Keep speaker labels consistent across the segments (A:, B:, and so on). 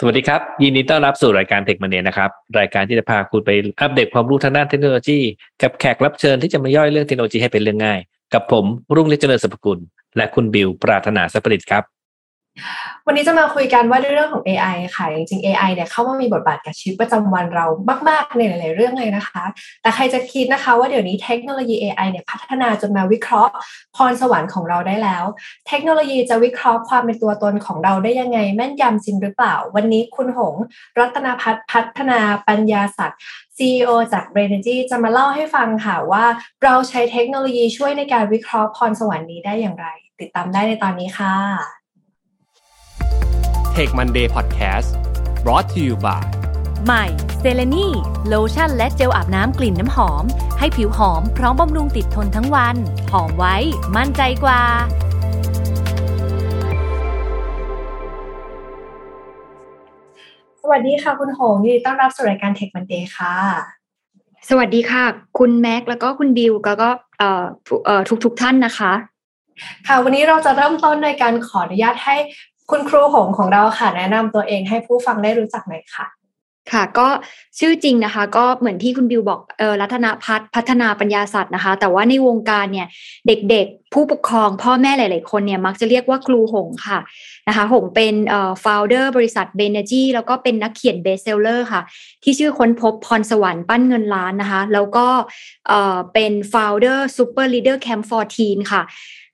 A: สวัสดีครับ ยินดีต้อนรับสู่รายการเทคมันเนีนะครับ รายการที่จะพาคุณไปอัปเดตความรู้ทางด้านเทคโนโลยี กับแขกรับเชิญที่จะมาย่อยเรื่องเทคโนโลยีให้เป็นเรื่องง่าย กับผมรุ่งฤทธิ์เจริญสุภกุล และคุณบิวปราถนาสัพพิตครับ
B: วันนี้จะมาคุยกันว่าเรื่องของ AI ค่ะจริงๆ AI เนี่ยเข้ามามีบทบาทกับชีวิตประจำวันเรามาก ๆ ในหลาย ๆ เรื่องเลยนะคะ แต่ใครจะคิดนะคะว่าเดี๋ยวนี้เทคโนโลยี AI เนี่ยพัฒนาจนมาวิเคราะห์ พรสวรรค์ของเราได้แล้ว เทคโนโลยีจะวิเคราะห์ความเป็นตัวตนของเราได้ยังไง แม่นยำจริงหรือเปล่า วันนี้คุณหง รัตนพัฒน์พัฒนาปัญญาสัตว์ CEO จาก b r a i n e r g y จะมาเล่าให้ฟังค่ะว่าเราใช้เทคโนโลยีช่วยในการวิเคราะห์พรสวรรค์นี้ได้อย่างไร ติดตามได้ในตอนนี้ค่ะ
C: Tech Monday Podcast brought to you by
D: ใหม่เซเลนีโลชั่นและเจลอาบน้ำกลิ่นน้ำหอม ให้ผิวหอมพร้อมบำรุงติดทนทั้งวัน หอมไว้ มั่นใจกว่า
B: สวัสดีค่ะคุณหงยินดีต้อนรับสู่รายการ Tech Monday ค่ะ
E: สวัสดีค่ะ คุณแม็กแล้วก็คุณบิวแล้วก็เอ่อเอ่อทุกทุกๆท่านนะคะ
B: ค่ะวันนี้เราจะเริ่มต้นในการขออนุญาตให้ คุณครูหงของเราค่ะแนะนำตัวเองให้ผู้ฟังได้รู้จักหน่อยค่ะ
E: ค่ะ ก็ชื่อจริงนะคะ ก็เหมือนที่คุณบิวบอกเออรัตนพัฒน์พัฒนาปัญญาสัตว์นะคะ แต่ว่าในวงการเนี่ยเด็กๆ ผู้ปกครองพ่อแม่หลาย ๆ คนเนี่ยมักจะเรียกว่าครูหงค่ะนะคะหงเป็นเอ่อ founder บริษัทเบเนจีแล้วก็เป็นนักเขียนเบสเซลเลอร์ค่ะ ที่ชื่อค้นพบพรสวรรค์ปั้นเงินล้านนะคะ แล้วก็เอ่อเป็น founder super leader camp 14 ค่ะ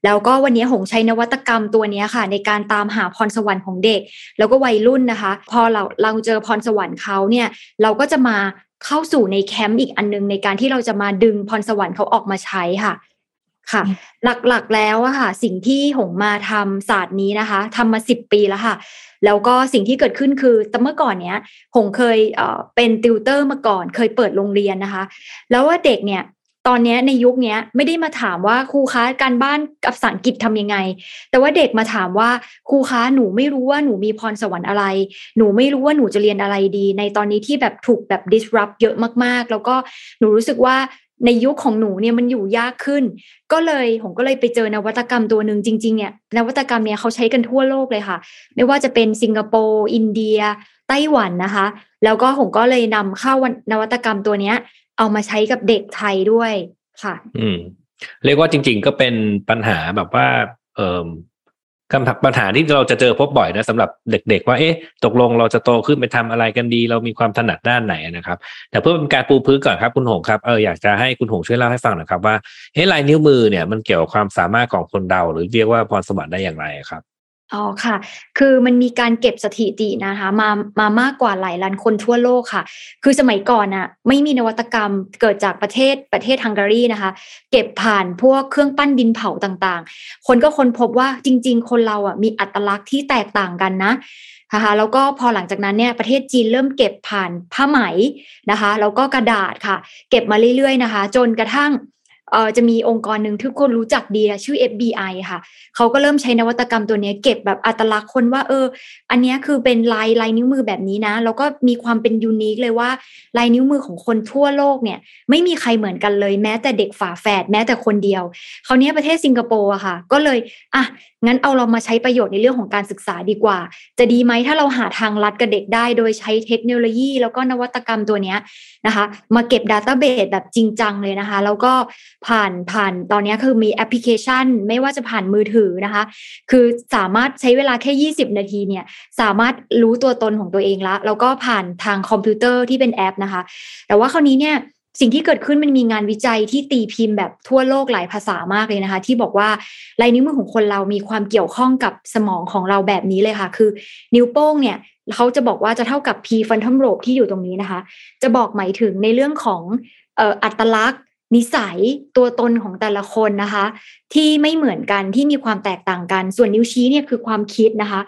E: แล้วก็วันนี้หงใช้นวัตกรรมตัวนี้ค่ะ ในการตามหาพรสวรรค์ของเด็ก แล้วก็วัยรุ่นนะคะ พอเราเราเจอพรสวรรค์เขาเนี่ยเราก็จะมาเข้าสู่ในแคมป์อีกอันนึง ในการที่เราจะมาดึงพรสวรรค์เขาออกมาใช้ค่ะค่ะ หลักๆแล้วอะค่ะ สิ่งที่หงมาทำศาสตร์นี้นะคะทำมาสิบปีแล้วค่ะ แล้วก็สิ่งที่เกิดขึ้นคือแต่เมื่อก่อนเนี้ยหงเคยเอ่อเป็นติวเตอร์มาก่อน เคยเปิดโรงเรียนนะคะ แล้วว่าเด็กเนี่ย ตอนนี้ในยุคนี้ไม่ได้มาถามว่าครูคะการบ้านกับภาษาอังกฤษทำยังไง แต่ว่าเด็กมาถามว่าครูคะหนูไม่รู้ว่าหนูมีพรสวรรค์อะไร หนูไม่รู้ว่าหนูจะเรียนอะไรดี ในตอนนี้ที่แบบถูกแบบ disrupt เยอะมากๆ แล้วก็หนูรู้สึกว่าในยุคของหนูเนี่ยมันอยู่ยากขึ้น ก็เลยผมก็เลยไปเจอนวัตกรรมตัวหนึ่งจริงๆเนี่ยนวัตกรรมเนี่ยเขาใช้กันทั่วโลกเลยค่ะ ไม่ว่าจะเป็นสิงคโปร์อินเดีย ไต้หวันนะคะ แล้วก็ผมก็เลยนำเข้านวัตกรรมตัวเนี้ย เอามาใช้กับเด็กไทยด้วยค่ะ
A: อืม เรียกว่าจริง ๆ ก็เป็นปัญหาแบบว่า เอ่อคำถามปัญหาที่เราจะเจอพบบ่อยนะสำหรับเด็ก ๆ ว่าเอ๊ะตกลงเราจะโตขึ้นไปทำอะไรกันดี เรามีความถนัดด้านไหนนะครับ แต่เพื่อเป็นการปูพื้นก่อนครับคุณหงครับเอออยากจะให้คุณหงช่วยเล่าให้ฟังหน่อยครับว่าเอ๊ะลายนิ้วมือเนี่ยมันเกี่ยวกับความสามารถของคนเราหรือเรียกว่าพรสวรรค์ได้อย่างไรครับ
E: อ๋อค่ะ คือมันมีการเก็บสถิตินะคะมามามากกว่าหลายล้านคนทั่วโลกค่ะ คือสมัยก่อนน่ะไม่มีนวัตกรรมเกิดจากประเทศประเทศฮังการีนะคะ เก็บผ่านพวกเครื่องปั้นดินเผาต่างๆ คนก็ค้นพบว่าจริง ๆ คนเราอะมีอัตลักษณ์ที่แตกต่างกันนะนะคะแล้วก็พอหลังจากนั้นเนี่ยประเทศจีนเริ่มเก็บผ่านผ้าไหมนะคะแล้วก็กระดาษค่ะ เก็บมาเรื่อยๆนะคะ จนกระทั่ง เอ่อจะมีองค์กรหนึ่งที่คนรู้จักดีชื่อ FBI ค่ะ เขาก็เริ่มใช้นวัตกรรมตัวนี้เก็บแบบอัตลักษณ์คนว่า เออ อันนี้คือเป็นลายลายนิ้วมือแบบนี้นะ แล้วก็มีความเป็นยูนิคเลยว่าลายนิ้วมือของคนทั่วโลกเนี่ย ไม่มีใครเหมือนกันเลยแม้แต่เด็กฝาแฝดแม้แต่คนเดียวคราวเนี้ยประเทศสิงคโปร์อะค่ะ ก็เลยอะ งั้นเอาเรามาใช้ประโยชน์ในเรื่องของการศึกษาดีกว่า จะดีไหมถ้าเราหาทางลัดกับเด็กได้ โดยใช้เทคโนโลยี แล้วก็นวัตกรรมตัวเนี้ยนะคะ มาเก็บ Database แบบจริงจังเลยนะคะ แล้วก็ผ่านผ่านตอนนี้คือมีแอปพลิเคชัน ไม่ว่าจะผ่านมือถือนะคะ คือสามารถใช้เวลาแค่ 20 นาทีเนี่ยสามารถรู้ตัวตนของตัวเองละแล้วก็ผ่านทางคอมพิวเตอร์ที่เป็นแอปนะคะ แต่ว่าคราวนี้เนี่ย สิ่งที่เกิดขึ้นมันมีงานวิจัยที่ตีพิมพ์แบบทั่วโลกหลายภาษามากเลยนะคะ ที่บอกว่าลายนิ้วมือของคนเรามีความเกี่ยวข้องกับสมองของเราแบบนี้เลยค่ะ คือ นิ้วโป้งเนี่ยเขาจะบอกว่าจะเท่ากับ p f r o n t a l lobe ที่อยู่ตรงนี้นะคะ จะบอกหมายถึงในเรื่องของอออัตลักษณ์ นิสัยตัวตนของแต่ละคนนะคะ ที่ไม่เหมือนกันที่มีความแตกต่างกัน ส่วนนิ้วชี้เนี่ยคือความคิดนะคะ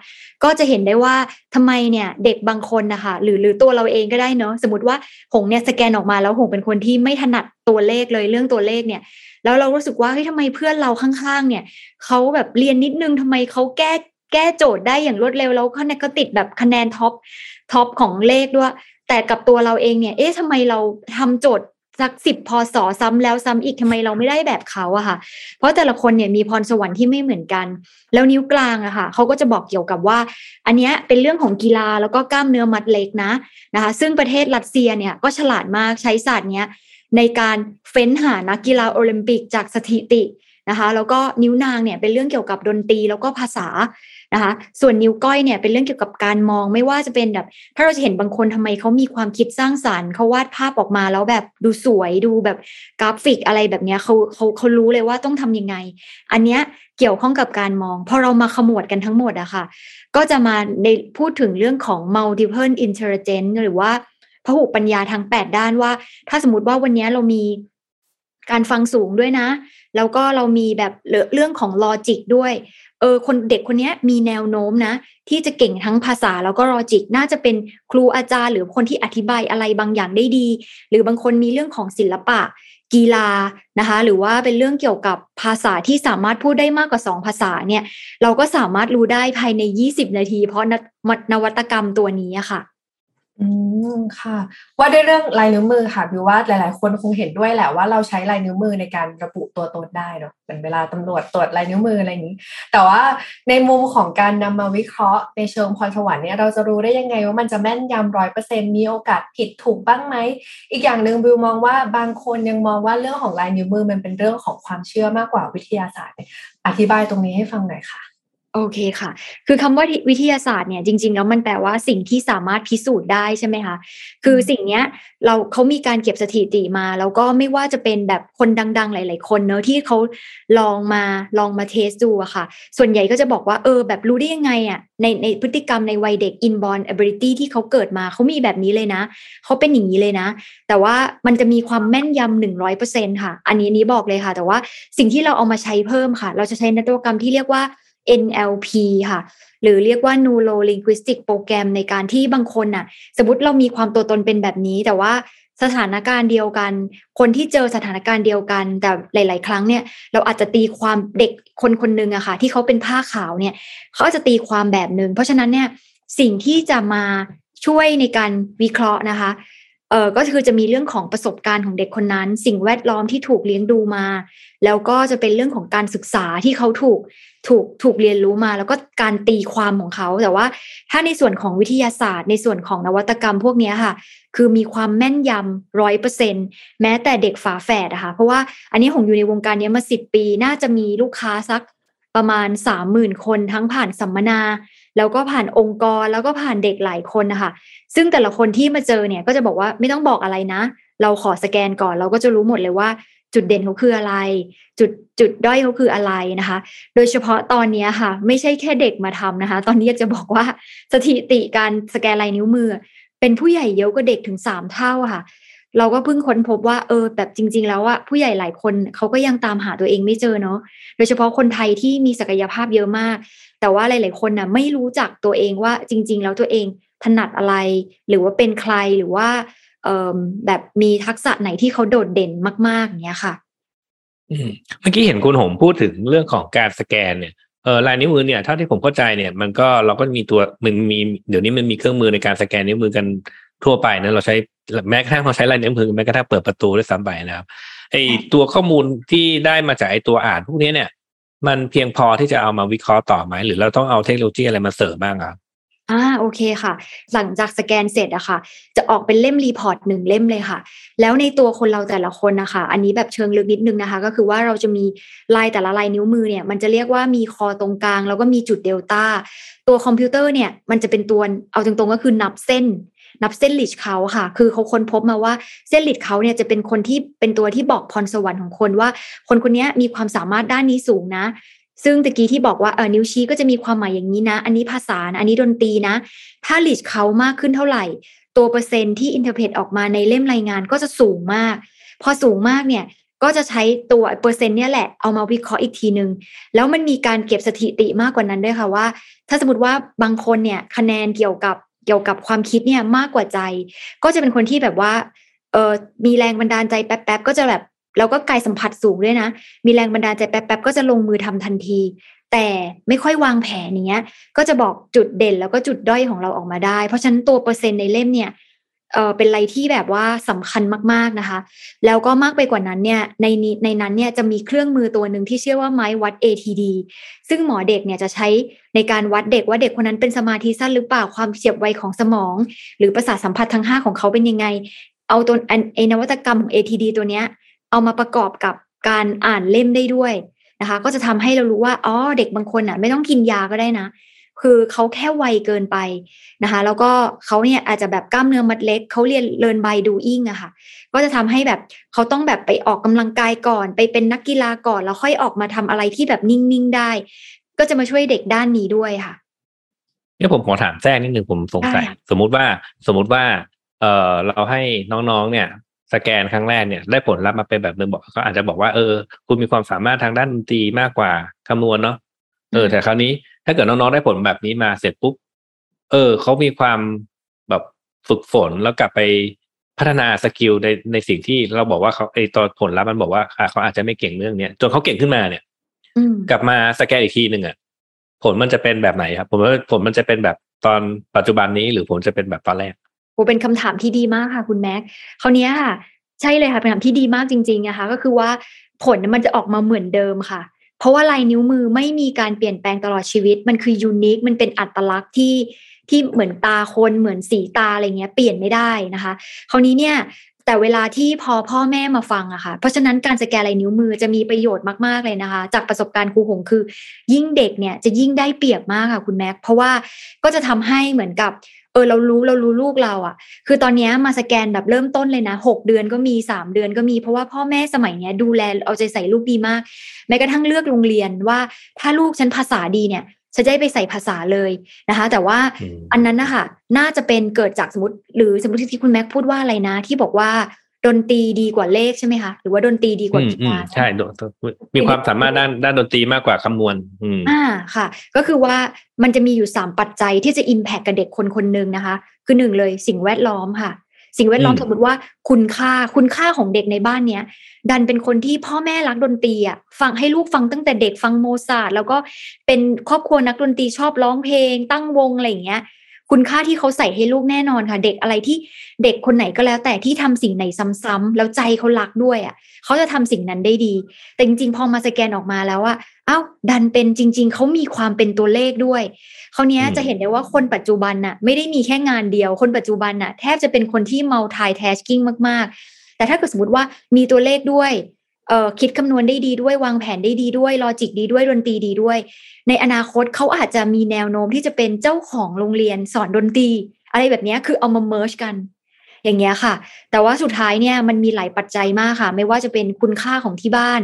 E: ก็จะเห็นได้ว่าทำไมเนี่ยเด็กบางคนนะคะหรือหรือตัวเราเองก็ได้เนาะสมมติว่าหงเนี่ยสแกนออกมาแล้วหงเป็นคนที่ไม่ถนัดตัวเลขเลยเรื่องตัวเลขเนี่ยแล้วเรารู้สึกว่าเฮ้ยทำไมเพื่อนเราข้างๆ เนี่ยเขาแบบเรียนนิดนึงทำไมเขาแก้แก้โจทย์ได้อย่างรวดเร็วแล้วคะแนนก็ติดแบบคะแนน top top ของเลขด้วย แต่กับตัวเราเองเนี่ย เอ๊ะทำไมเราทำโจทย์ สักสิบพอสอซ้ำแล้วซ้ำอีกทำไมเราไม่ได้แบบเขาอะค่ะ เพราะแต่ละคนเนี่ยมีพรสวรรค์ที่ไม่เหมือนกัน แล้วนิ้วกลางอะค่ะเขาก็จะบอกเกี่ยวกับว่า อันเนี้ยเป็นเรื่องของกีฬาแล้วก็กล้ามเนื้อมัดเล็กนะนะคะ ซึ่งประเทศรัสเซียเนี่ยก็ฉลาดมากใช้ศาสตร์เนี้ยในการเฟ้นหานักกีฬาโอลิมปิกจากสถิตินะคะ แล้วก็นิ้วนางเนี่ยเป็นเรื่องเกี่ยวกับดนตรีแล้วก็ภาษา นะคะ ส่วนนิ้วก้อยเนี่ยเป็นเรื่องเกี่ยวกับการมองไม่ว่าจะเป็นแบบถ้าเราจะเห็นบางคนทำไมเขามีความคิดสร้างสรรค์เขาวาดภาพออกมาแล้วแบบดูสวยดูแบบกราฟิกอะไรแบบเนี้ยเขาเขาเขารู้เลยว่าต้องทำยังไง อันเนี้ยเกี่ยวข้องกับการมอง พอเรามาขมวดกันทั้งหมดอะค่ะ ก็จะมาในพูดถึงเรื่องของ multiple intelligence หรือว่าพหุปัญญาทาง 8 ด้านว่า ถ้าสมมติว่าวันนี้เรามีการฟังสูงด้วยนะ แล้วก็เรามีแบบเรื่องของลอจิกด้วย เออคนเด็กคนนี้มีแนวโน้มนะ ที่จะเก่งทั้งภาษาแล้วก็ลอจิก น่าจะเป็นครูอาจารย์ หรือคนที่อธิบายอะไรบางอย่างได้ดี หรือบางคนมีเรื่องของศิลปะ กีฬานะคะ หรือว่าเป็นเรื่องเกี่ยวกับภาษาที่สามารถพูดได้มากกว่าสองภาษาเนี่ย เราก็สามารถรู้ได้ภายใน 20 นาที เพราะนวัตกรรมตัวนี้ค่ะ
B: อืมค่ะ ว่าด้วยเรื่องลายนิ้วมือค่ะวิวว่าหลาย ๆ คนคงเห็นด้วยแหละว่าเราใช้ลายนิ้วมือในการระบุตัวตนได้เนาะเหมือนเวลาตำรวจตรวจลายนิ้วมืออะไรอย่างนี้ แต่ว่าในมุมของการนำมาวิเคราะห์ในเชิงพรสวรรค์เนี่ยเราจะรู้ได้ยังไงว่ามันจะแม่นยำร้อยเปอร์เซ็นมีโอกาสผิดถูกบ้างไหม อีกอย่างหนึ่งวิวมองว่าบางคนยังมองว่าเรื่องของลายนิ้วมือมันเป็นเรื่องของความเชื่อมากกว่าวิทยาศาสตร์ อธิบายตรงนี้ให้ฟังหน่อยค่ะ
E: โอเคค่ะ คือคำว่าวิทยาศาสตร์เนี่ยจริง ๆ แล้วมันแปลว่าสิ่งที่สามารถพิสูจน์ได้ใช่ไหมคะ คือสิ่งเนี้ยเราเขามีการเก็บสถิติมา แล้วก็ไม่ว่าจะเป็นแบบคนดัง ๆ หลาย ๆ คนเนอะที่เขาลองมาลองมาเทสดูอะค่ะ ส่วนใหญ่ก็จะบอกว่าเออแบบรู้ได้ยังไงอะในในพฤติกรรมในวัยเด็ก inborn ability ที่เขาเกิดมาเขามีแบบนี้เลยนะ เขาเป็นอย่างนี้เลยนะ แต่ว่ามันจะมีความแม่นยำหนึ่งร้อยเปอร์เซ็นค่ะ อันนี้นี้บอกเลยค่ะ แต่ว่าสิ่งที่เราเอามาใช้เพิ่มค่ะ เราจะใช้นวัตกรรมที่เรียกว่า NLP ค่ะ หรือเรียกว่า Neuro Linguistic Program ในการที่บางคนน่ะ สมมติเรามีความตัวตนเป็นแบบนี้ แต่ว่าสถานการณ์เดียวกัน คนที่เจอสถานการณ์เดียวกัน แต่หลาย ๆ ครั้งเนี่ย เราอาจจะตีความเด็กคนคนหนึ่งอะค่ะ ที่เขาเป็นผ้าขาวเนี่ยเขาจะตีความแบบหนึ่งเพราะฉะนั้นเนี่ยสิ่งที่จะมาช่วยในการวิเคราะห์นะคะ ออก็คือจะมีเรื่องของประสบการณ์ของเด็กคนนั้น สิ่งแวดล้อมที่ถูกเลี้ยงดูมา แล้วก็จะเป็นเรื่องของการศึกษาที่เขาถูกถูกถูกเรียนรู้มา แล้วก็การตีความของเขา แต่ว่าถ้าในส่วนของวิทยาศาสตร์ ในส่วนของนวัตกรรมพวกนี้ค่ะ คือมีความแม่นยำร้อยเปอร์เซ็นแม้แต่เด็กฝาแฝดอะคะเพราะว่าอันนี้ผมอยู่ในวงการนี้มาสิบปี น่าจะมีลูกค้าสักประมาณสามหมื่นคนทั้งผ่านสัมมนา แล้วก็ผ่านองค์กรแล้วก็ผ่านเด็กหลายคนนะคะซึ่งแต่ละคนที่มาเจอเนี่ยก็จะบอกว่าไม่ต้องบอกอะไรนะ เราขอสแกนก่อนเราก็จะรู้หมดเลยว่าจุดเด่นเขาคืออะไร จุดจุดด้อยเขาคืออะไรนะคะ โดยเฉพาะตอนนี้ค่ะ ไม่ใช่แค่เด็กมาทำนะคะ ตอนนี้จะบอกว่าสถิติการสแกนลายนิ้วมือ เป็นผู้ใหญ่เยอะกว่าเด็กถึงสามเท่าค่ะ เราก็เพิ่งค้นพบว่าเออแบบจริง ๆ แล้วอะผู้ใหญ่หลายคนเขาก็ยังตามหาตัวเองไม่เจอเนาะโดยเฉพาะคนไทยที่มีศักยภาพเยอะมาก แต่ว่าหลาย ๆ คนน่ะไม่รู้จักตัวเองว่าจริง ๆ แล้วตัวเองถนัดอะไร หรือว่าเป็นใครหรือว่าแบบมีทักษะไหนที่เขาโดดเด่นมาก ๆเนี้ยค่ะ
A: เมื่อกี้เห็นคุณหงพูดถึงเรื่องของการสแกนเนี่ยเออลายนิ้วมือเนี่ยเท่าที่ผมเข้าใจเนี่ยมันก็เราก็มีตัวมันมีเดี๋ยวนี้มันมีเครื่องมือในการสแกนนิ้วมือกัน ทั่วไปนะเราใช้แม้กระทั่งเราใช้ลายนิ้วมือแม้กระทั่งเปิดประตูด้วยซ้ำไปนะครับไอตัวข้อมูลที่ได้มาจากไอตัวอ่านพวกนี้เนี่ย มันเพียงพอที่จะเอามาวิเคราะห์ต่อไหมหรือเราต้องเอาเทคโนโลยีอะไรมาเสริมบ้างครับ
E: อ่าโอเคค่ะ หลังจากสแกนเสร็จอะค่ะ จะออกเป็นเล่ม report หนึ่งเล่มเลยค่ะ แล้วในตัวคนเราแต่ละคนนะคะ อันนี้แบบเชิงลึกนิดนึงนะคะ ก็คือว่าเราจะมีลายแต่ละลายนิ้วมือเนี่ยมันจะเรียกว่ามี core ตรงกลาง แล้วก็มีจุดเดลต้าตัวคอมพิวเตอร์เนี่ยมันจะเป็นตัวเอาตรงๆก็คือนับเส้น นับเส้น ridge count ค่ะ คือเขาค้นพบมาว่าเส้น ridge count เนี่ยจะเป็นคนที่เป็นตัวที่บอกพรสวรรค์ของคนว่า คนคนนี้มีความสามารถด้านนี้สูงนะ ซึ่งตะกี้ที่บอกว่าเออนิ้วชี้ก็จะมีความหมายอย่างนี้นะ อันนี้ภาษานะอันนี้ดนตรีนะ ถ้า ridge count มากขึ้นเท่าไหร่ ตัวเปอร์เซ็นต์ที่ interpret ออกมาในเล่มรายงานก็จะสูงมาก พอสูงมากเนี่ยก็จะใช้ตัวเปอร์เซ็นต์เนี่ยแหละเอามาวิเคราะห์อีกทีหนึ่งแล้วมันมีการเก็บสถิติมากกว่านั้นด้วยค่ะว่า ถ้าสมมติว่าบางคนเนี่ยคะแนนเกี่ยวกับ เกี่ยวกับความคิดเนี่ยมากกว่าใจ ก็จะเป็นคนที่แบบว่าเออมีแรงบันดาลใจแป๊บๆก็จะแบบแล้วก็กายสัมผัสสูงด้วยนะ มีแรงบันดาลใจแป๊บๆก็จะลงมือทำทันที แต่ไม่ค่อยวางแผนเนี้ย ก็จะบอกจุดเด่นแล้วก็จุดด้อยของเราออกมาได้ เพราะฉะนั้นตัวเปอร์เซ็นต์ในเล่มเนี่ย เออเป็นอะไรที่แบบว่าสำคัญมากๆนะคะ แล้วก็มากไปกว่านั้นเนี่ยในในนั้นเนี่ยจะมีเครื่องมือตัวหนึ่งที่ชื่อว่าไม้วัด ATD ซึ่งหมอเด็กเนี่ยจะใช้ในการวัดเด็กว่าเด็กคนนั้นเป็นสมาธิสั้นหรือเปล่าความเฉียบไวของสมอง หรือประสาทสัมผัสทั้ง 5 ของเขาเป็นยังไง เอาตัวไอนวัตกรรมของ ATD ตัวเนี้ยเอามาประกอบกับการอ่านเล่มได้ด้วยนะคะ ก็จะทำให้เรารู้ว่าอ๋อเด็กบางคนอะไม่ต้องกินยาก็ได้นะ คือเขาแค่ไวเกินไปนะคะ แล้วก็เขาเนี่ยอาจจะแบบกล้ามเนื้อมัดเล็กเขาเรียนเรียนบายดูอิงอะค่ะ ก็จะทำให้แบบเขาต้องแบบไปออกกำลังกายก่อน ไปเป็นนักกีฬาก่อน แล้วค่อยออกมาทำอะไรที่แบบนิ่งๆได้ ก็จะมาช่วยเด็กด้านนี้ด้วยค่ะ
A: เนี่ยผมขอถามแทรกนิดนึงผมสงสัย
E: ได้ค่ะ
A: สมมุติว่าสมมุติว่า เออเราให้น้องๆเนี่ยสแกนครั้งแรกเนี่ยได้ผลลัพธ์มาเป็นแบบหนึ่งบอกก็อาจจะบอกว่าเออ คุณมีความสามารถทางด้านดนตรีมากกว่าคำนวณเนาะเออแต่คราวนี้ ถ้าเกิดน้องๆได้ผลแบบนี้มาเสร็จปุ๊บเออเขามีความแบบฝึกฝนแล้วกลับไปพัฒนาสกิลในในสิ่งที่เราบอกว่าเขาไอตอนผลลัพธ์มันบอกว่าอะเขาอาจจะไม่เก่งเรื่องเนี้ยจนเขาเก่งขึ้นมาเนี่ย
E: อืม
A: กลับมาสแกนอีกทีหนึ่งอะผลมันจะเป็นแบบไหนครับ ผมว่าผลมันจะเป็นแบบตอนปัจจุบันนี้หรือผลจะเป็นแบบตอนแรก
E: โอ้เป็นคำถามที่ดีมากค่ะ คุณแม็กคราวเนี้ยค่ะ ใช่เลยค่ะเป็นคำถามที่ดีมากจริงๆนะคะก็คือว่าผลมันจะออกมาเหมือนเดิมค่ะ เพราะว่าลายนิ้วมือไม่มีการเปลี่ยนแปลงตลอดชีวิต มันคือยูนิค มันเป็นอัตลักษณ์ที่ที่เหมือนตาคนเหมือนสีตาอะไรเงี้ยเปลี่ยนไม่ได้นะคะ คราวนี้เนี่ยแต่เวลาที่พอพ่อแม่มาฟังอะค่ะ เพราะฉะนั้นการสแกนลายนิ้วมือจะมีประโยชน์มากๆเลยนะคะ จากประสบการณ์ครูหงคือ ยิ่งเด็กเนี่ยจะยิ่งได้เปรียบมากค่ะคุณแม็ก เพราะว่าก็จะทำให้เหมือนกับ เออเรารู้เรารู้ลูกเราอะ่ะ คือตอนเนี้ยมาสแกนแบบเริ่มต้นเลยนะหกเดือนก็มีสามเดือนก็มีเพราะว่าพ่อแม่สมัยเนี้ยดูแลเอาใจใส่ลูกดีมาก แม้กระทั่งเลือกโรงเรียนว่าถ้าลูกฉันภาษาดีเนี่ยฉันจะได้ไปใส่ภาษาเลยนะคะ แต่ว่า
A: อืม
E: อันนั้นนะคะน่าจะเป็นเกิดจากสมมติ หรือสมมติที่คุณแม็กพูดว่าอะไรนะ ที่บอกว่า ดนตรีดีกว่าเลขใช่ไหมคะ หรือว่าดนตรีดีกว่า
A: อืม
E: กี
A: อืม
E: ฬา
A: ใช่โดมีความสามารถด้านด้านดนตรีมากกว่าคำนวณอืม
E: อ่าค่ะ ก็คือว่ามันจะมีอยู่สามปัจจัยที่จะ impact กับเด็กคนคนหนึ่งนะคะ คือหนึ่งเลยสิ่งแวดล้อมค่ะ สิ่งแวดล้อม
A: อืม
E: สมมติว่าคุณค่าคุณค่าของเด็กในบ้านเนี้ย ดันเป็นคนที่พ่อแม่รักดนตรีอะฟังให้ลูกฟังตั้งแต่เด็กฟังโมซาร์ทแล้วก็เป็นครอบครัวนักดนตรีชอบร้องเพลง ตั้งวงอะไรอย่างเงี้ย คุณค่าที่เขาใส่ให้ลูกแน่นอนค่ะ เด็กอะไรที่เด็กคนไหนก็แล้ว แต่ที่ทำสิ่งไหนซ้ำๆแล้วใจเขารักด้วยอะเขาจะทำสิ่งนั้นได้ดี แต่จริงๆ พอมาสแกนออกมาแล้วอะเอ้าดันเป็นจริง ๆเขามีความเป็นตัวเลขด้วยเขาวเนี้ย
A: อืม
E: จะเห็นได้ว่าคนปัจจุบันน่ะ ไม่ได้มีแค่งานเดียว คนปัจจุบันน่ะแทบจะเป็นคนที่ multitasking มากๆ แต่ถ้าเกิดสมมติว่ามีตัวเลขด้วย เอ่อคิดคำนวณได้ดีด้วยวางแผนได้ดีด้วยลอจิกดีด้วยดนตรีดีด้วย ในอนาคตเขาอาจจะมีแนวโน้มที่จะเป็นเจ้าของโรงเรียนสอนดนตรี อะไรแบบนี้คือเอามา merge กัน อย่างเงี้ยค่ะ แต่ว่าสุดท้ายเนี่ยมันมีหลายปัจจัยมากค่ะ ไม่ว่าจะเป็นคุณค่าของที่บ้าน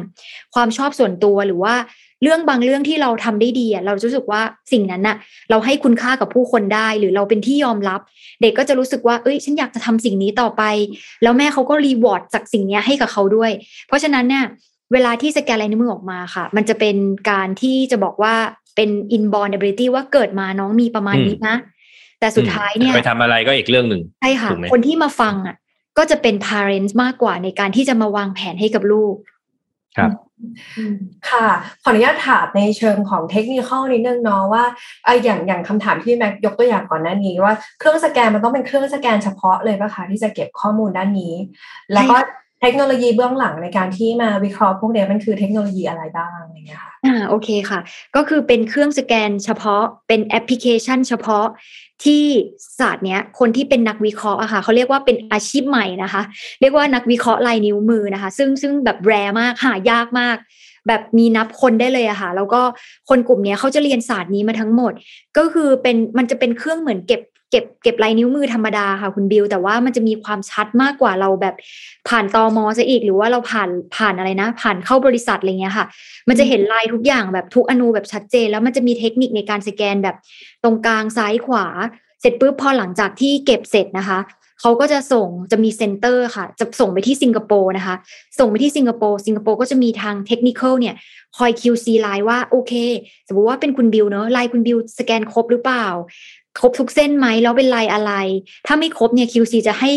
E: ความชอบส่วนตัวหรือว่า เรื่องบางเรื่องที่เราทำได้ดีอะเรารู้สึกว่าสิ่งนั้นน่ะ เราให้คุณค่ากับผู้คนได้ หรือเราเป็นที่ยอมรับ เด็กก็จะรู้สึกว่าเอ้ย ฉันอยากจะทำสิ่งนี้ต่อไป แล้วแม่เขาก็ reward จากสิ่งเนี้ยให้กับเขาด้วย เพราะฉะนั้นเนี่ยเวลาที่สแกนลายนิ้วมือออกมาค่ะ มันจะเป็นการที่จะบอกว่าเป็น inborn ability ว่าเกิดมาน้องมีประมาณนี้นะ แต่สุดท้ายเนี่ย
A: ไปทำอะไรก็อีกเรื่องหนึ่ง
E: ใช่ค่ะ
A: ถูกไหม
E: คนที่มาฟังอะ ก็จะเป็น parents มากกว่าในการที่จะมาวางแผนให้กับลูก
A: ครับ
E: อืม
B: ค่ะ ขออนุญาตถามในเชิงของเทคนิคอลนิดนึงเนาะว่าเอ่ออย่างอย่างคำถามที่แม็กยกตัวอย่างก่อนหน้านี้ว่าเครื่องสแกนมันต้องเป็นเครื่องสแกนเฉพาะเลยปะคะที่จะเก็บข้อมูลด้านนี้ แล้วก็เทคโนโลยีเบื้องหลังในการที่มาวิเคราะห์พวกเนี้ยมันคือเทคโนโลยีอะไรบ้างอะไรเงี้ยค่ะ
E: อ่าโอเคค่ะ ก็คือเป็นเครื่องสแกนเฉพาะเป็นแอปพลิเคชันเฉพาะ ที่ศาสตร์เนี้ยคนที่เป็นนักวิเคราะห์อะค่ะเขาเรียกว่าเป็นอาชีพใหม่นะคะ เรียกว่านักวิเคราะห์ลายนิ้วมือนะคะ ซึ่งซึ่งแบบแรมากหายากมาก แบบมีนับคนได้เลยอะค่ะ แล้วก็คนกลุ่มนี้เขาจะเรียนศาสตร์นี้มาทั้งหมด ก็คือเป็นมันจะเป็นเครื่องเหมือนเก็บ เก็บเก็บลายนิ้วมือธรรมดาค่ะคุณบิว แต่ว่ามันจะมีความชัดมากกว่าเราแบบผ่านตอมอซะอีก หรือว่าเราผ่านผ่านอะไรนะ ผ่านเข้าบริษัทอะไรเงี้ยค่ะ มันจะเห็นลายทุกอย่างแบบทุกอณูแบบชัดเจน แล้วมันจะมีเทคนิคในการสแกนแบบตรงกลางซ้ายขวา เสร็จปุ๊บพอหลังจากที่เก็บเสร็จนะคะเขาก็จะส่งจะมี center ค่ะ จะส่งไปที่สิงคโปร์นะคะ ส่งไปที่สิงคโปร์สิงคโปร์ก็จะมีทางเทคนิคเนี่ยคอย QC ไลน์ว่าโอเค สมมติว่าเป็นคุณบิวเนอะลายคุณบิวสแกนครบหรือเปล่า ครบทุกเส้นไหมแล้วเป็นลายอะไร ถ้าไม่ครบเนี่ย QC จะให้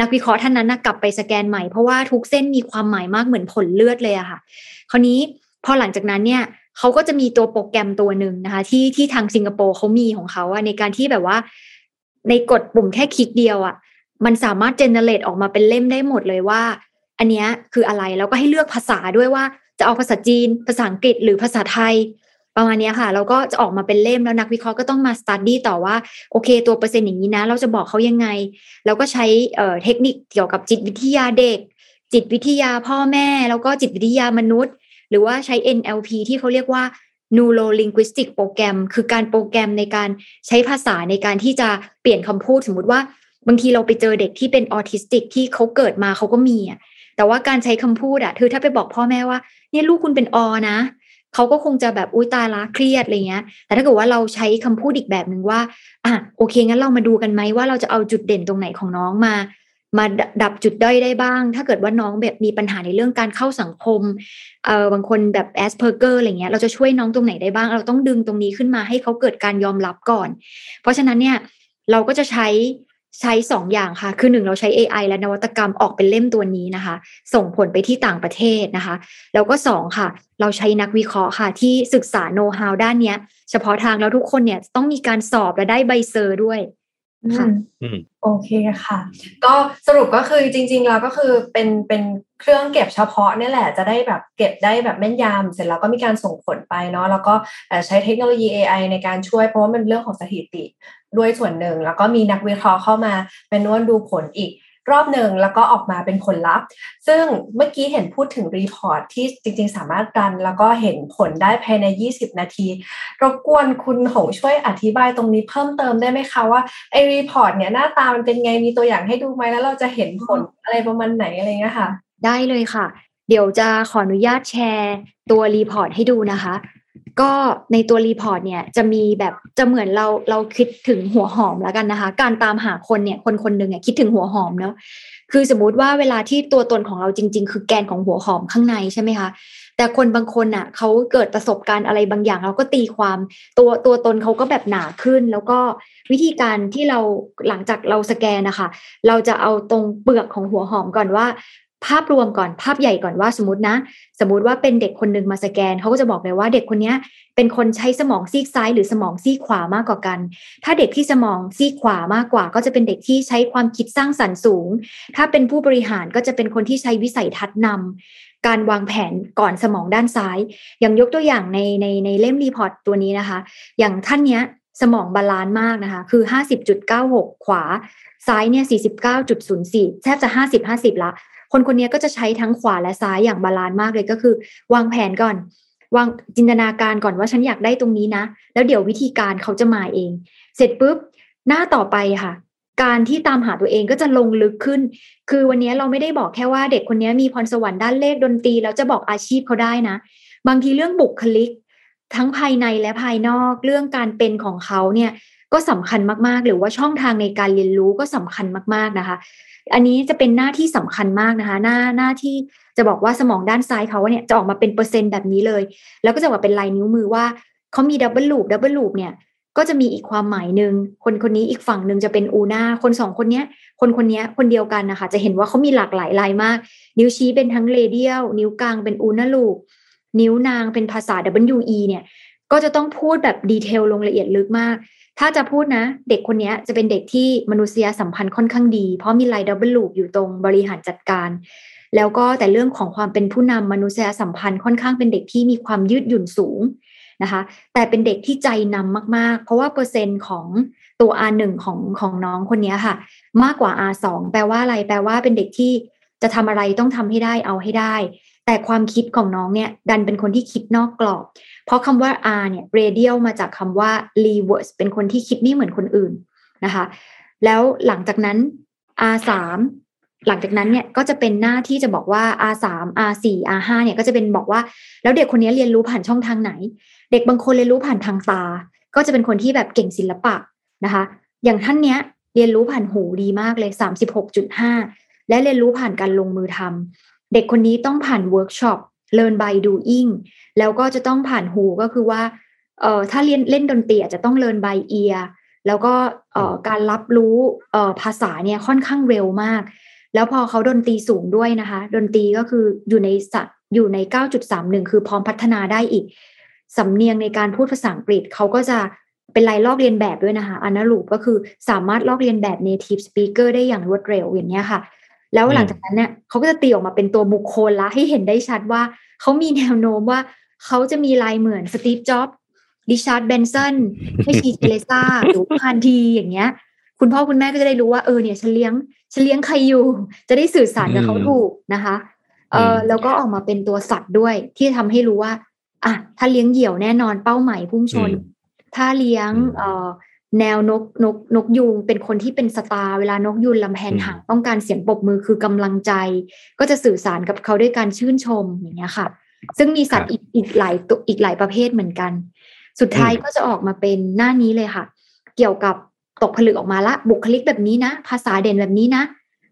E: นักวิเคราะห์ท่านนั้นนะกลับไปสแกนใหม่ เพราะว่าทุกเส้นมีความหมายมากเหมือนผลเลือดเลยอะค่ะ คราวนี้พอหลังจากนั้นเนี่ยเขาก็จะมีตัวโปรแกรมตัวหนึ่งนะคะ ที่ที่ทางสิงคโปร์เขามีของเขาอะในการที่แบบว่า ในกดปุ่มแค่คลิกเดียวอะมันสามารถเจเนเรตออกมาเป็นเล่มได้หมดเลยว่า อันเนี้ยคืออะไรแล้วก็ให้เลือกภาษาด้วยว่าจะเอาภาษาจีน ภาษาอังกฤษหรือภาษาไทย ประมาณนี้ค่ะแล้วก็จะออกมาเป็นเล่มแล้วนักวิเคราะห์ก็ต้องมาสตัดดี้ต่อว่าโอเค ตัวเปอร์เซ็นต์อย่างนี้นะ เราจะบอกเขายังไง แล้วก็ใช้เทคนิคเกี่ยวกับจิตวิทยาเด็ก จิตวิทยาพ่อแม่ แล้วก็จิตวิทยามนุษย์ หรือว่าใช้ NLP ที่เขาเรียกว่า neuro linguistic โปรแกรมคือการโปรแกรมในการใช้ภาษาในการที่จะเปลี่ยนคำพูดสมมุติว่าบางทีเราไปเจอเด็กที่เป็นออทิสติกที่เขาเกิดมาเขาก็มีอะแต่ว่าการใช้คำพูดอะคือถ้าไปบอกพ่อแม่ว่าเนี่ยลูกคุณเป็นออนะ เขาก็คงจะแบบอุ้ยตายละเครียดอะไรเงี้ย แต่ถ้าเกิดว่าเราใช้คำพูดอีกแบบหนึ่งว่าอะโอเคงั้นเรามาดูกันไหมว่าเราจะเอาจุดเด่นตรงไหนของน้องมา มาดับจุดด้อยได้บ้าง ถ้าเกิดว่าน้องแบบมีปัญหาในเรื่องการเข้าสังคมเออบางคนแบบ Asperger อะไรเงี้ยเราจะช่วยน้องตรงไหนได้บ้าง เราต้องดึงตรงนี้ขึ้นมาให้เขาเกิดการยอมรับก่อน เพราะฉะนั้นเนี่ยเราก็จะใช้ ใช้สองอย่างค่ะ คือหนึ่งเราใช้ AI และนวัตกรรมออกเป็นเล่มตัวนี้นะคะ ส่งผลไปที่ต่างประเทศนะคะ แล้วก็สองค่ะ เราใช้นักวิเคราะห์ค่ะ ที่ศึกษาโน้ตฮาวด้านนี้เฉพาะทางแล้วทุกคนเนี่ยต้องมีการสอบและได้ใบเซอร์ด้วยค่ะ
B: โอเคค่ะ ก็สรุปก็คือจริง ๆ แล้วก็คือเป็นเป็นเครื่องเก็บเฉพาะนี่แหละจะได้แบบเก็บได้แบบแม่นยำเสร็จแล้วก็มีการส่งผลไปเนาะแล้วก็ใช้เทคโนโลยี AI ในการช่วยเพราะว่ามันเรื่องของสถิติ ด้วยส่วนหนึ่ง แล้วก็มีนักวิเคราะห์เข้ามาเป็นนวดดูผลอีกรอบหนึ่งแล้วก็ออกมาเป็นผลลัพธ์ ซึ่งเมื่อกี้เห็นพูดถึง report ที่จริงๆ สามารถ run แล้วก็เห็นผลได้ภายใน 20 นาที รบกวนคุณหงช่วยอธิบายตรงนี้เพิ่มเติมได้ไหมคะว่าไอ้ report เนี่ยหน้าตามันเป็นไงมีตัวอย่างให้ดูไหมแล้วเราจะเห็นผลอะไรประมาณไหนอะไรเงี้ยค่ะ
E: ได้เลยค่ะ เดี๋ยวจะขออนุญาตแชร์ตัว report ให้ดูนะคะ ก็ในตัว report เนี่ยจะมีแบบจะเหมือนเราเราคิดถึงหัวหอมแล้วกันนะคะ การตามหาคนเนี่ยคนคนหนึ่งเนี่ยคิดถึงหัวหอมเนาะคือสมมติว่าเวลาที่ตัวตนของเราจริง ๆ คือแกนของหัวหอมข้างในใช่ไหมคะแต่คนบางคนอะเขาเกิดประสบการณ์อะไรบางอย่าง เราก็ตีความตัวตัวตนเขาก็แบบหนาขึ้น แล้วก็วิธีการที่เราหลังจากเราสแกนนะคะเราจะเอาตรงเปลือกของหัวหอมก่อนว่า ภาพรวมก่อนภาพใหญ่ก่อนว่าสมมตินะ สมมติว่าเป็นเด็กคนหนึ่งมาสแกนเขาก็จะบอกเลยว่าเด็กคนนี้เป็นคนใช้สมองซีกซ้าย หรือสมองซีกขวามากกว่ากัน ถ้าเด็กที่สมองซีกขวามากกว่า ก็จะเป็นเด็กที่ใช้ความคิดสร้างสรรค์สูง ถ้าเป็นผู้บริหารก็จะเป็นคนที่ใช้วิสัยทัศน์นำการวางแผนก่อนสมองด้านซ้าย อย่างยกตัวอย่างในในในเล่ม report ตัวนี้นะคะ อย่างท่านเนี้ยสมอง balance มากนะคะ คือ 50.96 ขวา ซ้ายเนี่ย 49.04 แทบจะ 50-50 ละ คนคนนี้ก็จะใช้ทั้งขวาและซ้ายอย่าง balance มากเลยก็คือ วางแผนก่อน วางจินตนาการก่อนว่าฉันอยากได้ตรงนี้นะ แล้วเดี๋ยววิธีการเขาจะมาเอง เสร็จปุ๊บหน้าต่อไปค่ะ การที่ตามหาตัวเองก็จะลงลึกขึ้น คือวันนี้เราไม่ได้บอกแค่ว่าเด็กคนนี้มีพรสวรรค์ด้านเลขดนตรีแล้วจะบอกอาชีพเขาได้นะ บางทีเรื่องบุคลิก ทั้งภายในและภายนอกเรื่องการเป็นของเขาเนี่ยก็สำคัญมากๆ หรือว่าช่องทางในการเรียนรู้ก็สำคัญมากๆนะคะ อันนี้จะเป็นหน้าที่สำคัญมากนะคะ หน้าหน้าที่จะบอกว่าสมองด้านซ้ายเขาเนี่ยจะออกมาเป็นเปอร์เซ็นต์แบบนี้เลย แล้วก็จะว่าเป็นลายนิ้วมือว่าเขามี double loop double loop เนี่ยก็จะมีอีกความหมายหนึ่งคนคนนี้อีกฝั่งหนึ่งจะเป็นอูนาคนสองคนเนี้ย คนคนนี้คนเดียวกันนะคะจะเห็นว่าเขามีหลากหลายลายมาก นิ้วชี้เป็นทั้ง radial นิ้วกลางเป็น ulnar loop นิ้วนางเป็นภาษา WE เนี่ย ก็จะต้องพูดแบบ detail ลงละเอียดลึกมาก ถ้าจะพูดนะ เด็กคนนี้จะเป็นเด็กที่มนุษยสัมพันธ์ค่อนข้างดี เพราะมีลาย double loop อยู่ตรงบริหารจัดการ แล้วก็แต่เรื่องของความเป็นผู้นำมนุษยสัมพันธ์ค่อนข้างเป็นเด็กที่มีความยืดหยุ่นสูงนะคะ แต่เป็นเด็กที่ใจนำมาก ๆ เพราะว่าเปอร์เซ็นต์ของตัว R1 ของของน้องคนนี้ค่ะ มากกว่า R2 แปลว่าอะไร แปลว่าเป็นเด็กที่จะทำอะไรต้องทำให้ได้เอาให้ได้ แต่ความคิดของน้องเนี่ยดันเป็นคนที่คิดนอกกรอบ เพราะคำว่า R เนี่ย radial มาจากคำว่า reverse เป็นคนที่คิดไม่เหมือนคนอื่นนะคะ แล้วหลังจากนั้น R สามหลังจากนั้นเนี่ยก็จะเป็นหน้าที่จะบอกว่า R สาม R สี่ R ห้าเนี่ยก็จะเป็นบอกว่า แล้วเด็กคนนี้เรียนรู้ผ่านช่องทางไหน เด็กบางคนเรียนรู้ผ่านทางตา ก็จะเป็นคนที่แบบเก่งศิลปะนะคะ อย่างท่านเนี้ยเรียนรู้ผ่านหูดีมากเลยสามสิบหกจุดห้าและเรียนรู้ผ่านการลงมือทำ เด็กคนนี้ต้องผ่าน workshop learn by doing แล้วก็จะต้องผ่านหูก็คือว่าเอ่อถ้าเรียนเล่นดนตรีอาจจะต้อง learn by ear แล้วก็เอ่อการรับรู้เอ่อภาษาเนี่ยค่อนข้างเร็วมาก แล้วพอเขาดนตรีสูงด้วยนะคะ ดนตรีก็คืออยู่ในสัอยู่ใน 9.31 คือพร้อมพัฒนาได้อีก สำเนียงในการพูดภาษาอังกฤษเขาก็จะเป็นลายลอกเรียนแบบด้วยนะคะ อนาลูปก็คือสามารถลอกเรียนแบบ native speaker ได้อย่างรวดเร็วอย่างเงี้ยค่ะ แล้วหลังจากนั้นเนี่ยเขาก็จะตีออกมาเป็นตัวบุคคลละให้เห็นได้ชัดว่าเขามีแนวโน้มว่าเขาจะมีลายเหมือนสตีฟจ็อบส์ริชาร์ดเบนสันให้ชีเทเลซ่าหรือพานทีอย่างเงี้ย คุณพ่อคุณแม่ก็จะได้รู้ว่าเออเนี่ยฉันเลี้ยงฉันเลี้ยงใครอยู่ จะได้สื่อสารกับเขาถูกนะคะเออแล้วก็ออกมาเป็นตัวสัตว์ด้วยที่ทำให้รู้ว่า อะถ้าเลี้ยงเหยี่ยวแน่นอนเป้าหมายพุ่งชน ถ้าเลี้ยงเอ่อ แนวนกนกนกยูงเป็นคนที่เป็นสตาร์เวลานกยูงลำแพนหางต้องการเสียงปรบมือคือกำลังใจ ก็จะสื่อสารกับเขาด้วยการชื่นชมอย่างเงี้ยค่ะ ซึ่งมีสัตว์อีกอีกหลายตัวอีกหลายประเภทเหมือนกัน สุดท้ายก็จะออกมาเป็นหน้านี้เลยค่ะ เกี่ยวกับตกผลึกออกมาละบุคลิกแบบนี้นะ ภาษาเด่นแบบนี้นะ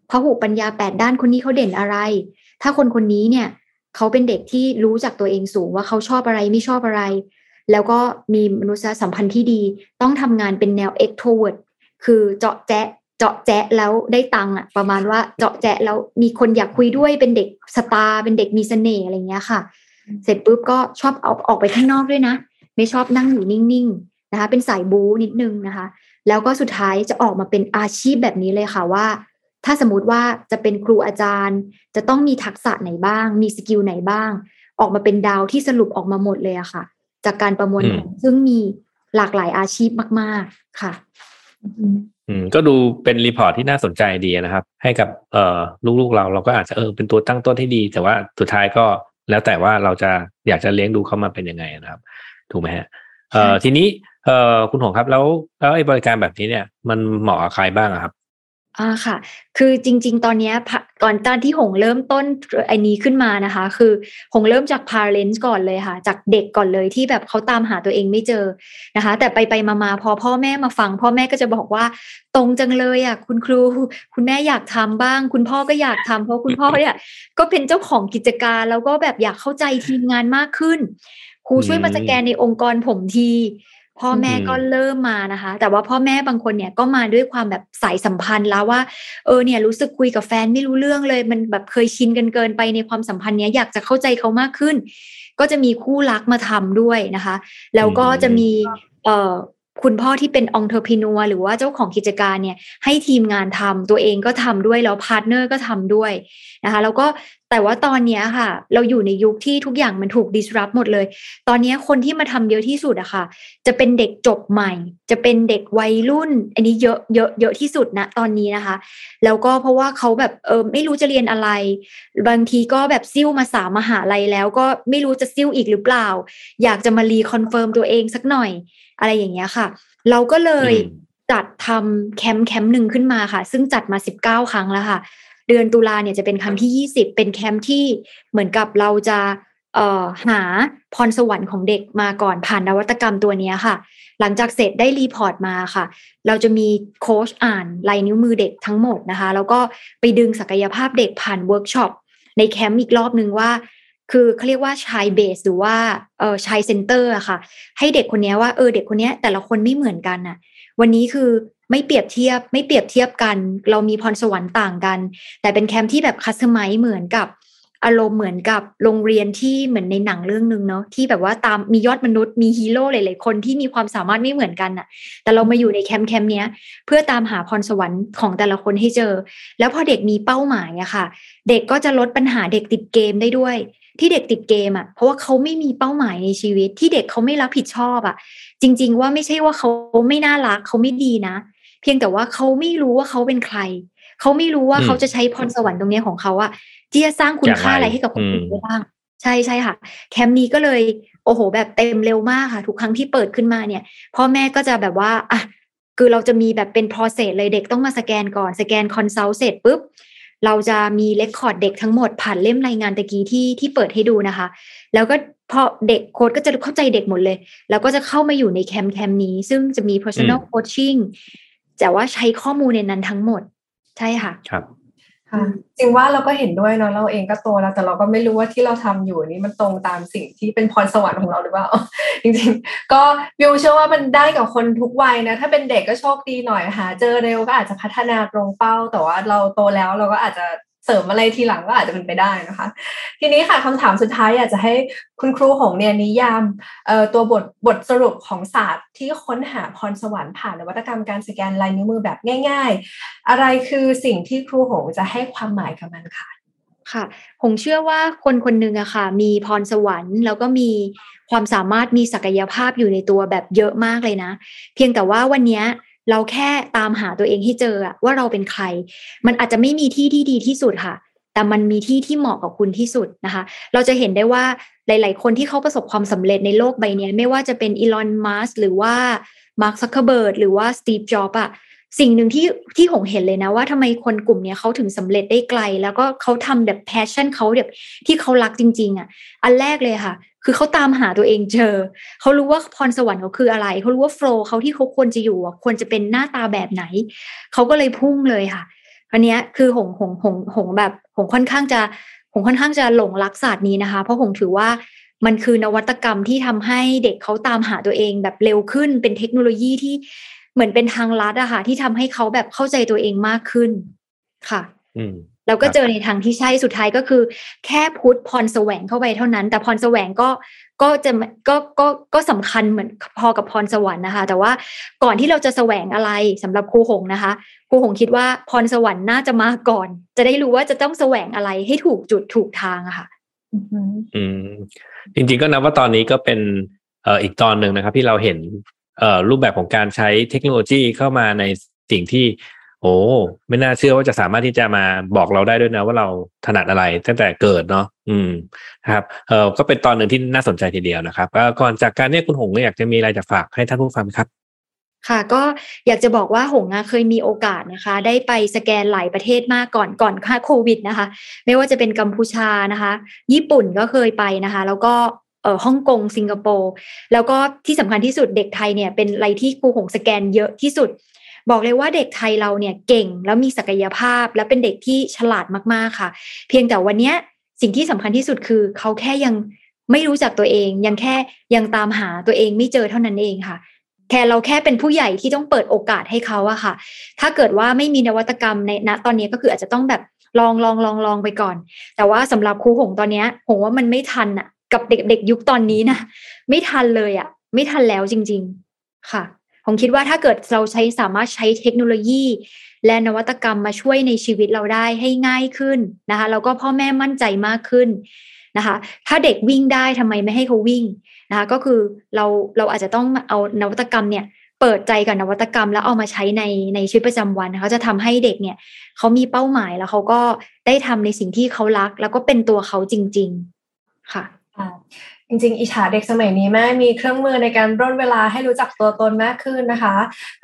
E: พหุปัญญาแปดด้านคนนี้เขาเด่นอะไร ถ้าคนคนนี้เนี่ยเขาเป็นเด็กที่รู้จักตัวเองสูงว่าเขาชอบอะไรไม่ชอบอะไร แล้วก็มีมนุษยสัมพันธ์ที่ดี ต้องทำงานเป็นแนว extrovert คือเจาะแจ๊ะเจาะแจ๊ะแล้วได้ตังค์อะประมาณว่าเจาะแจ๊ะแล้วมีคนอยากคุยด้วยเป็นเด็กสตาร์เป็นเด็กมีเสน่ห์อะไรเงี้ยค่ะ เสร็จปุ๊บก็ชอบเอาออกไปข้างนอกด้วยนะ ไม่ชอบนั่งอยู่นิ่งๆนะคะ เป็นสายบูนิดนึงนะคะ แล้วก็สุดท้ายจะออกมาเป็นอาชีพแบบนี้เลยค่ะว่า ถ้าสมมติว่าจะเป็นครูอาจารย์ จะต้องมีทักษะไหนบ้าง มีสกิลไหนบ้าง ออกมาเป็นดาวที่สรุปออกมาหมดเลยอะค่ะ จากการประมวลผลซึ่งมีหลากหลายอาชีพมาก ๆ ค่ะ
A: อืมก็ดูเป็น report ที่น่าสนใจดีนะครับ ให้กับเอ่อลูกๆเราเราก็อาจจะเออเป็นตัวตั้งต้นที่ดี แต่ว่าสุดท้ายก็แล้วแต่ว่าเราจะอยากจะเลี้ยงดูเขามาเป็นยังไงนะครับ ถูกไหมฮะเอ่อทีนี้เอ่อคุณหงครับแล้วแล้วไอ้บริการแบบนี้เนี่ย มันเหมาะกับใครบ้างครับ
E: อ่าค่ะ คือจริง ๆ ตอนนี้ก่อนตอนที่หงเริ่มต้นไอ้นี้ขึ้นมานะคะ คือหงเริ่มจาก parents ก่อนเลยค่ะ จากเด็กก่อนเลยที่แบบเขาตามหาตัวเองไม่เจอนะคะ แต่ไปไปมามาพอพ่อแม่มาฟัง พ่อแม่ก็จะบอกว่าตรงจังเลยอะคุณครู คุณแม่อยากทำบ้าง คุณพ่อก็อยากทำเพราะคุณพ่อเนี่ยก็เป็นเจ้าของกิจการ แล้วก็แบบอยากเข้าใจทีมงานมากขึ้นครูช่วยมาสแกนในองค์กรผมที พ่อแม่ก็เริ่มมานะคะ แต่ว่าพ่อแม่บางคนเนี่ยก็มาด้วยความแบบสายสัมพันธ์แล้วว่า เออเนี่ยรู้สึกคุยกับแฟนไม่รู้เรื่องเลย มันแบบเคยชินกันเกินไปในความสัมพันธ์เนี้ยอยากจะเข้าใจเขามากขึ้น ก็จะมีคู่รักมาทำด้วยนะคะ แล้วก็จะมีเอ่อคุณพ่อที่เป็น entrepreneur หรือว่าเจ้าของกิจการเนี่ยให้ทีมงานทำตัวเองก็ทำด้วยแล้ว partner ก็ทำด้วยนะคะ แล้วก็ แต่ว่าตอนนี้ค่ะ เราอยู่ในยุคที่ทุกอย่างมันถูก disrupt หมดเลย ตอนนี้คนที่มาทำเยอะที่สุดอะค่ะ จะเป็นเด็กจบใหม่ จะเป็นเด็กวัยรุ่น อันนี้เยอะเยอะเยอะที่สุดนะตอนนี้นะคะ แล้วก็เพราะว่าเขาแบบเออไม่รู้จะเรียนอะไร บางทีก็แบบซิ่วมาสามมหาลัยแล้วก็ไม่รู้จะซิ่วอีกหรือเปล่า อยากจะมา reconfirm ตัวเองสักหน่อย อะไรอย่างเงี้ยค่ะ เราก็เลยจัดทำแคมป์แคมป์หนึ่งขึ้นมาค่ะ ซึ่งจัดมาสิบเก้าครั้งแล้วค่ะ เดือนตุลาเนี่ยจะเป็นแคมป์ที่ 20 เป็นแคมป์ที่เหมือนกับเราจะเอ่อหาพรสวรรค์ของเด็กมาก่อนผ่านนวัตกรรมตัวนี้ค่ะ หลังจากเสร็จได้ report มาค่ะ เราจะมีโค้ชอ่านลายนิ้วมือเด็กทั้งหมดนะคะ แล้วก็ไปดึงศักยภาพเด็กผ่านเวิร์กช็อปในแคมป์อีกรอบนึงว่า คือเขาเรียกว่า child base หรือว่าเออ child center อะค่ะ ให้เด็กคนนี้ว่าเออเด็กคนนี้แต่ละคนไม่เหมือนกันอะวันนี้คือไม่เปรียบเทียบไม่เปรียบเทียบกัน เรามีพรสวรรค์ต่างกัน แต่เป็นแคมป์ที่แบบ customize เหมือนกับอารมณ์เหมือนกับโรงเรียนที่เหมือนในหนังเรื่องหนึ่งเนาะที่แบบว่าตามมียอดมนุษย์มีฮีโร่หลายๆคนที่มีความสามารถไม่เหมือนกันอะแต่เรามาอยู่ในแคมป์แคมป์เนี้ยเพื่อตามหาพรสวรรค์ของแต่ละคนให้เจอ แล้วพอเด็กมีเป้าหมายอะค่ะ เด็กก็จะลดปัญหาเด็กติดเกมได้ด้วย ที่เด็กติดเกมอะเพราะว่าเขาไม่มีเป้าหมายในชีวิตที่เด็กเขาไม่รับผิดชอบอะจริง ๆ ว่าไม่ใช่ว่าเขาไม่น่ารักเขาไม่ดีนะ เพียงแต่ว่าเขาไม่รู้ว่าเขาเป็นใคร เขาไม่รู้ว่าเขาจะใช้พรสวรรค์ตรงนี้ของเขาอะที่จะสร้างคุณค่าอะไรให้กับคนอื่นได้บ้าง ใช่ใช่ค่ะ แคมป์นี้ก็เลยโอ้โห แบบเต็มเร็วมากค่ะ ทุกครั้งที่เปิดขึ้นมาเนี่ยพ่อแม่ก็จะแบบว่าอะคือเราจะมีแบบเป็น process เลยเด็กต้องมาสแกนก่อนสแกน consult เสร็จปุ๊บ เราจะมี record เด็กทั้งหมดผ่านเล่มรายงานตะกี้ที่ที่เปิดให้ดูนะคะ แล้วก็พอเด็กโค้ชก็จะเข้าใจเด็กหมดเลย แล้วก็จะเข้ามาอยู่ในแคมป์แคมป์นี้ ซึ่งจะมี personal coaching แต่ว่าใช้ข้อมูลในนั้นทั้งหมด ใช่ค่ะ
A: ครับ
B: ค่ะจริงว่าเราก็เห็นด้วยเนาะเราเองก็โตแล้ว แต่เราก็ไม่รู้ว่าที่เราทำอยู่นี้มันตรงตามสิ่งที่เป็นพรสวรรค์ของเราหรือเปล่าจริงๆ ก็วิวเชื่อว่ามันได้กับคนทุกวัยนะ ถ้าเป็นเด็กก็โชคดีหน่อยหาเจอเร็วก็อาจจะพัฒนาตรงเป้า แต่ว่าเราโตแล้วเราก็อาจจะ เสริมอะไรทีหลังก็อาจจะเป็นไปได้นะคะ ทีนี้ค่ะคำถามสุดท้ายอยากจะให้คุณครูหงเนี่ยนิยามตัวบทบทสรุปของศาสตร์ที่ค้นหาพรสวรรค์ผ่านนวัตกรรมการสแกนลายนิ้วมือแบบง่าย ๆ อะไรคือสิ่งที่ครูหงจะให้ความหมายกับมันค่ะ
E: ค่ะผมเชื่อว่าคนคนหนึ่งอะค่ะ มีพรสวรรค์ แล้วก็มีความสามารถมีศักยภาพอยู่ในตัวแบบเยอะมากเลยนะ เพียงแต่ว่าวันนี้ เราแค่ตามหาตัวเองให้เจอว่าเราเป็นใคร มันอาจจะไม่มีที่ที่ดีที่สุดค่ะ แต่มันมีที่ที่เหมาะกับคุณที่สุดนะคะ เราจะเห็นได้ว่าหลาย ๆ คนที่เขาประสบความสำเร็จในโลกใบนี้ไม่ว่าจะเป็นอีลอนมัสหรือว่ามาร์คซักเคอร์เบิร์กหรือว่าสตีฟจ็อบส์อะสิ่งหนึ่งที่ที่หงเห็นเลยนะว่าทำไมคนกลุ่มนี้เขาถึงสำเร็จได้ไกล แล้วก็เขาทำแบบ passion เขาแบบที่เขารักจริง ๆอะค่ะ อันแรกเลยค่ะ คือเขาตามหาตัวเองเจอ เขารู้ว่าพรสวรรค์เขาคืออะไร เขารู้ว่า role เขาที่เขาควรจะอยู่ควรจะเป็นหน้าตาแบบไหน เขาก็เลยพุ่งเลยค่ะอันนี้คือหงหงหงหงแบบหงค่อนข้างจะหงค่อนข้างจะหลงรักศาสตร์นี้นะคะ เพราะหงถือว่ามันคือนวัตกรรมที่ทำให้เด็กเขาตามหาตัวเองแบบเร็วขึ้น เป็นเทคโนโลยีที่เหมือนเป็นทางลัดอะค่ะที่ทำให้เขาแบบเข้าใจตัวเองมากขึ้นค่ะ
A: อืม
E: แล้วก็เจอในทางที่ใช่สุดท้ายก็คือ แค่พุทธพรแสวงเข้าไปเท่านั้น แต่พรแสวงก็ก็จะก็ก็ก็สำคัญเหมือนพอกับพรสวรรค์นะคะ แต่ว่าก่อนที่เราจะแสวงอะไรสำหรับครูหงนะคะครูหงคิดว่าพรสวรรค์น่าจะมาก่อน จะได้รู้ว่าจะต้องแสวงอะไรให้ถูกจุดถูกทางอะค่ะ
A: อืมจริงๆก็นับว่าตอนนี้ก็เป็นเอ่ออีกตอนหนึ่งนะครับ ที่เราเห็นเอ่อรูปแบบของการใช้เทคโนโลยีเข้ามาในสิ่งที่ โอ้ไม่น่าเชื่อว่าจะสามารถที่จะมาบอกเราได้ด้วยนะว่าเราถนัดอะไรตั้งแต่เกิดเนาะอืมครับเออก็เป็นตอนหนึ่งที่น่าสนใจทีเดียวนะครับก่อนจากการเนี่ยคุณหงอยากจะมีอะไรจะฝากให้ท่านผู้ฟังครับ
E: ค่ะก็อยากจะบอกว่าหงเคยมีโอกาสนะคะ ได้ไปสแกนหลายประเทศมากก่อนก่อนค่าโควิดนะคะ ไม่ว่าจะเป็นกัมพูชานะคะ ญี่ปุ่นก็เคยไปนะคะ แล้วก็เอ่อฮ่องกงสิงคโปร์แล้วก็ที่สำคัญที่สุดเด็กไทยเนี่ยเป็นอะไรที่ครูหงสแกนเยอะที่สุด บอกเลยว่าเด็กไทยเราเนี่ยเก่งแล้วมีศักยภาพ และเป็นเด็กที่ฉลาดมากๆค่ะ เพียงแต่วันนี้สิ่งที่สำคัญที่สุดคือเขาแค่ยังไม่รู้จักตัวเอง ยังแค่ยังตามหาตัวเองไม่เจอเท่านั้นเองค่ะแค่เราแค่เป็นผู้ใหญ่ที่ต้องเปิดโอกาสให้เขาอะค่ะ ถ้าเกิดว่าไม่มีนวัตกรรมในณตอนนี้ก็คืออาจจะต้องแบบลองลองลองลองไปก่อน แต่ว่าสำหรับครูหงตอนนี้หงว่ามันไม่ทันอะกับเด็กๆยุคตอนนี้นะไม่ทันเลยอะไม่ทันแล้วจริง ๆ ค่ะ ผมคิดว่าถ้าเกิดเราใช้สามารถใช้เทคโนโลยี และนวัตกรรมมาช่วยในชีวิตเราได้ให้ง่ายขึ้นนะคะแล้วก็พ่อแม่มั่นใจมากขึ้นนะคะ ถ้าเด็กวิ่งได้ทำไมไม่ให้เขาวิ่งนะคะ ก็คือเราเราอาจจะต้องเอานวัตกรรมเนี่ยเปิดใจกับนวัตกรรมแล้วเอามาใช้ในในชีวิตประจำวันเขาจะทำให้เด็กเนี่ยเขามีเป้าหมายแล้วเขาก็ได้ทำในสิ่งที่เขารัก แล้วก็เป็นตัวเขาจริง ๆ ค่ะ
B: จริงๆอิจฉาเด็กสมัยนี้แม่มีเครื่องมือในการร่นเวลาให้รู้จักตัวตนมากขึ้นนะคะ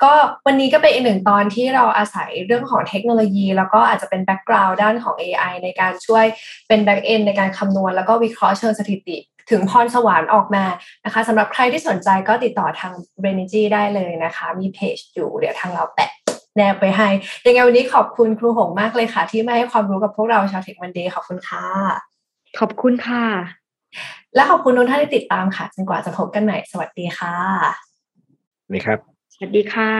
B: ก็วันนี้ก็เป็นอีกหนึ่งตอนที่เราอาศัยเรื่องของเทคโนโลยี แล้วก็อาจจะเป็น background ด้านของ AI ในการช่วยเป็น back-end ในการคำนวณ แล้วก็วิเคราะห์เชิงสถิติ ถึงพรสวรรค์ออกมานะคะสำหรับใครที่สนใจก็ติดต่อทาง b r e n e g y ได้เลยนะคะ มีเพจอยู่เดี๋ยวทางเราแปะแนบไปให้ยังไงวันนี้ขอบคุณครูหงมากเลยค่ะ ที่มาให้ความรู้กับพวกเราชาวเทคมันเดย์ขอบคุณค่ะ
E: ขอบคุณค่ะ
B: และขอบคุณทุกท่านที่ติดตามค่ะ จนกว่าจะพบกันใหม่ สวัสดีค่ะ
A: นี่ครับ
E: สวัสดีค่ะ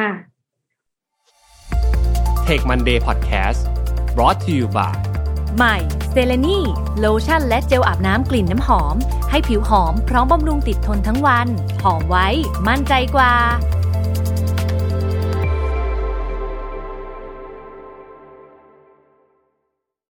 C: Take Monday Podcast brought to you by
D: ใหม่เซเลนีโลชั่นและเจลอาบน้ำกลิ่นน้ำหอม ให้ผิวหอมพร้อมบำรุงติดทนทั้งวัน หอมไว้ มั่นใจกว่า